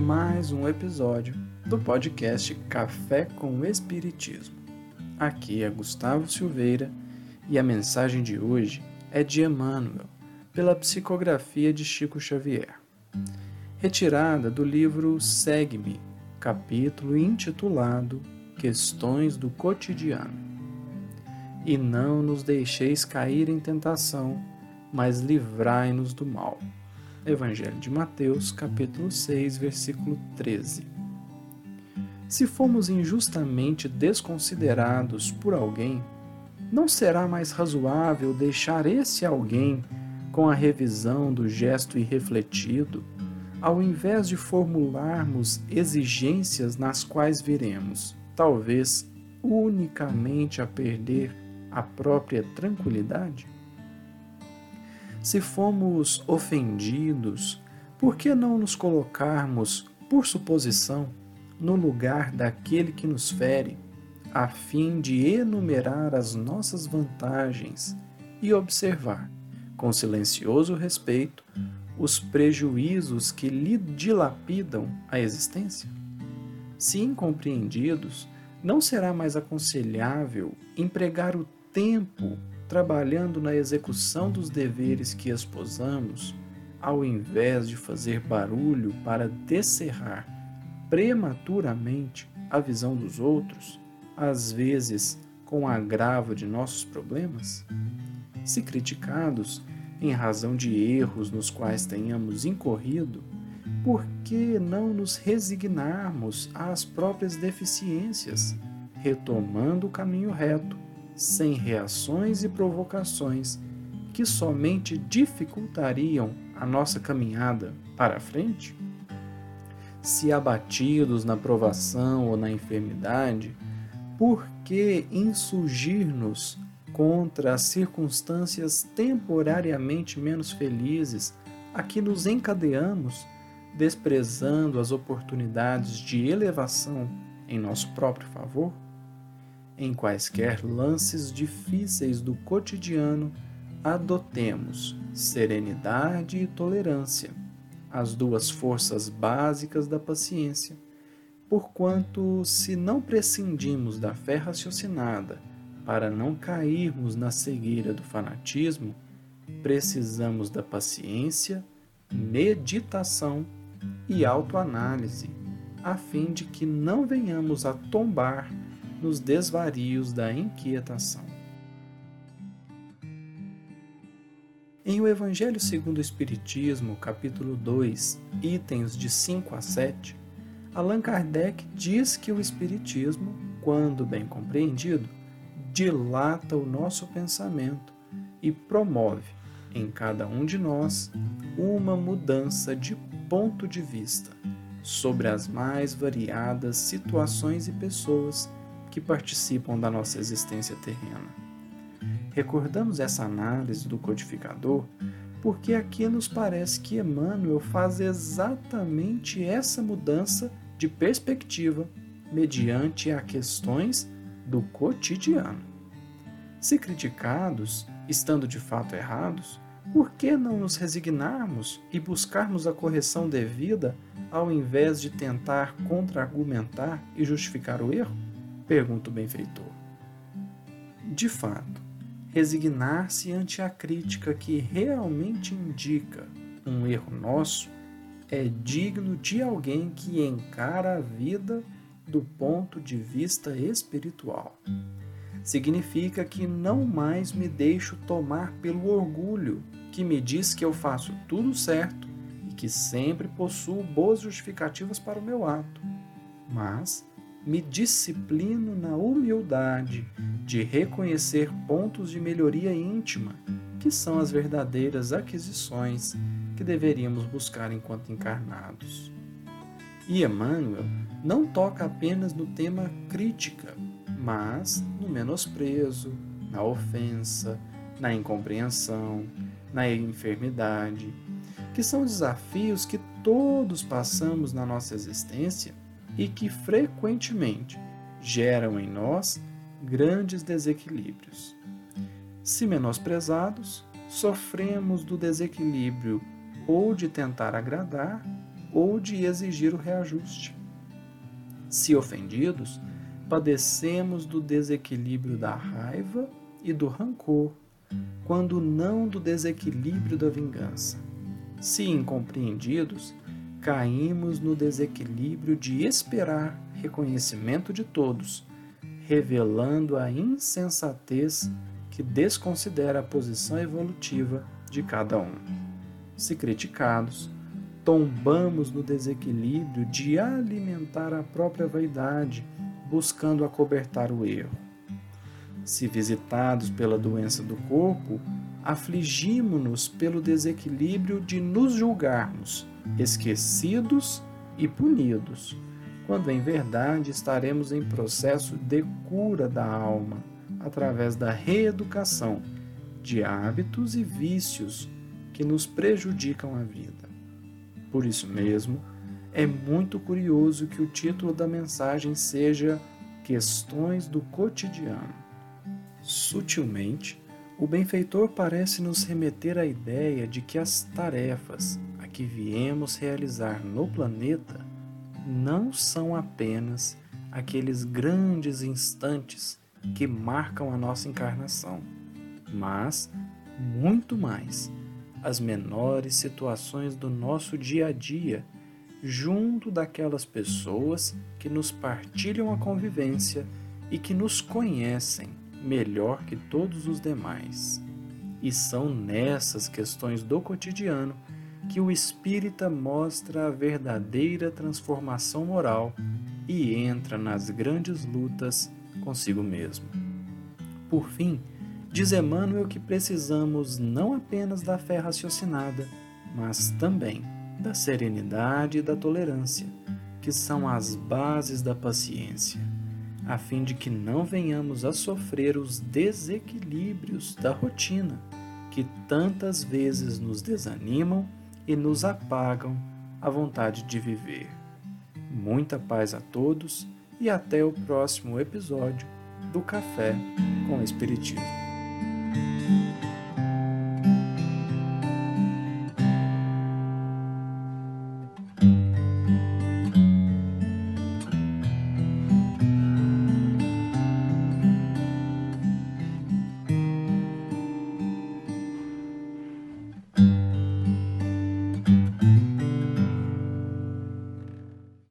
mais um episódio do podcast Café com o Espiritismo. Aqui é Gustavo Silveira e a mensagem de hoje é de Emmanuel, pela psicografia de Chico Xavier. Retirada do livro Segue-me, capítulo intitulado Questões do Cotidiano. E não nos deixeis cair em tentação, mas livrai-nos do mal. Evangelho de Mateus, capítulo 6, versículo 13. Se fomos injustamente desconsiderados por alguém, não será mais razoável deixar esse alguém com a revisão do gesto irrefletido, ao invés de formularmos exigências nas quais viremos, talvez unicamente a perder a própria tranquilidade? Se fomos ofendidos, por que não nos colocarmos, por suposição, no lugar daquele que nos fere, a fim de enumerar as nossas vantagens e observar, com silencioso respeito, os prejuízos que lhe dilapidam a existência? Se incompreendidos, não será mais aconselhável empregar o tempo trabalhando na execução dos deveres que esposamos, ao invés de fazer barulho para descerrar prematuramente a visão dos outros, às vezes com agravo de nossos problemas? Se criticados em razão de erros nos quais tenhamos incorrido, por que não nos resignarmos às próprias deficiências, retomando o caminho reto sem reações e provocações que somente dificultariam a nossa caminhada para a frente? Se abatidos na provação ou na enfermidade, por que insurgir-nos contra as circunstâncias temporariamente menos felizes a que nos encadeamos, desprezando as oportunidades de elevação em nosso próprio favor? Em quaisquer lances difíceis do cotidiano, adotemos serenidade e tolerância, as duas forças básicas da paciência, porquanto, se não prescindimos da fé raciocinada para não cairmos na cegueira do fanatismo, precisamos da paciência, meditação e autoanálise, a fim de que não venhamos a tombar nos desvarios da inquietação. Em o Evangelho segundo o Espiritismo, capítulo 2, itens de 5 a 7, Allan Kardec diz que o Espiritismo, quando bem compreendido, dilata o nosso pensamento e promove em cada um de nós uma mudança de ponto de vista sobre as mais variadas situações e pessoas que participam da nossa existência terrena. Recordamos essa análise do codificador porque aqui nos parece que Emmanuel faz exatamente essa mudança de perspectiva mediante a questões do cotidiano. Se criticados, estando de fato errados, por que não nos resignarmos e buscarmos a correção devida ao invés de tentar contra-argumentar e justificar o erro? Pergunta o benfeitor. De fato, resignar-se ante a crítica que realmente indica um erro nosso é digno de alguém que encara a vida do ponto de vista espiritual. Significa que não mais me deixo tomar pelo orgulho que me diz que eu faço tudo certo e que sempre possuo boas justificativas para o meu ato, mas me disciplino na humildade de reconhecer pontos de melhoria íntima, que são as verdadeiras aquisições que deveríamos buscar enquanto encarnados. E Emmanuel não toca apenas no tema crítica, mas no menosprezo, na ofensa, na incompreensão, na enfermidade, que são desafios que todos passamos na nossa existência e que frequentemente geram em nós grandes desequilíbrios. Se menosprezados, sofremos do desequilíbrio ou de tentar agradar ou de exigir o reajuste. Se ofendidos, padecemos do desequilíbrio da raiva e do rancor, quando não do desequilíbrio da vingança. Se incompreendidos, caímos no desequilíbrio de esperar reconhecimento de todos, revelando a insensatez que desconsidera a posição evolutiva de cada um. Se criticados, tombamos no desequilíbrio de alimentar a própria vaidade, buscando acobertar o erro. Se visitados pela doença do corpo, afligimos-nos pelo desequilíbrio de nos julgarmos esquecidos e punidos, quando em verdade estaremos em processo de cura da alma, através da reeducação de hábitos e vícios que nos prejudicam a vida. Por isso mesmo, é muito curioso que o título da mensagem seja Questões do Cotidiano. Sutilmente, o benfeitor parece nos remeter à ideia de que as tarefas que viemos realizar no planeta não são apenas aqueles grandes instantes que marcam a nossa encarnação, mas muito mais as menores situações do nosso dia a dia, junto daquelas pessoas que nos partilham a convivência e que nos conhecem melhor que todos os demais. E são nessas questões do cotidiano que o espírita mostra a verdadeira transformação moral e entra nas grandes lutas consigo mesmo. Por fim, diz Emmanuel que precisamos não apenas da fé raciocinada, mas também da serenidade e da tolerância, que são as bases da paciência a fim de que não venhamos a sofrer os desequilíbrios da rotina que tantas vezes nos desanimam e nos apagam a vontade de viver. Muita paz a todos e até o próximo episódio do Café com Espiritismo.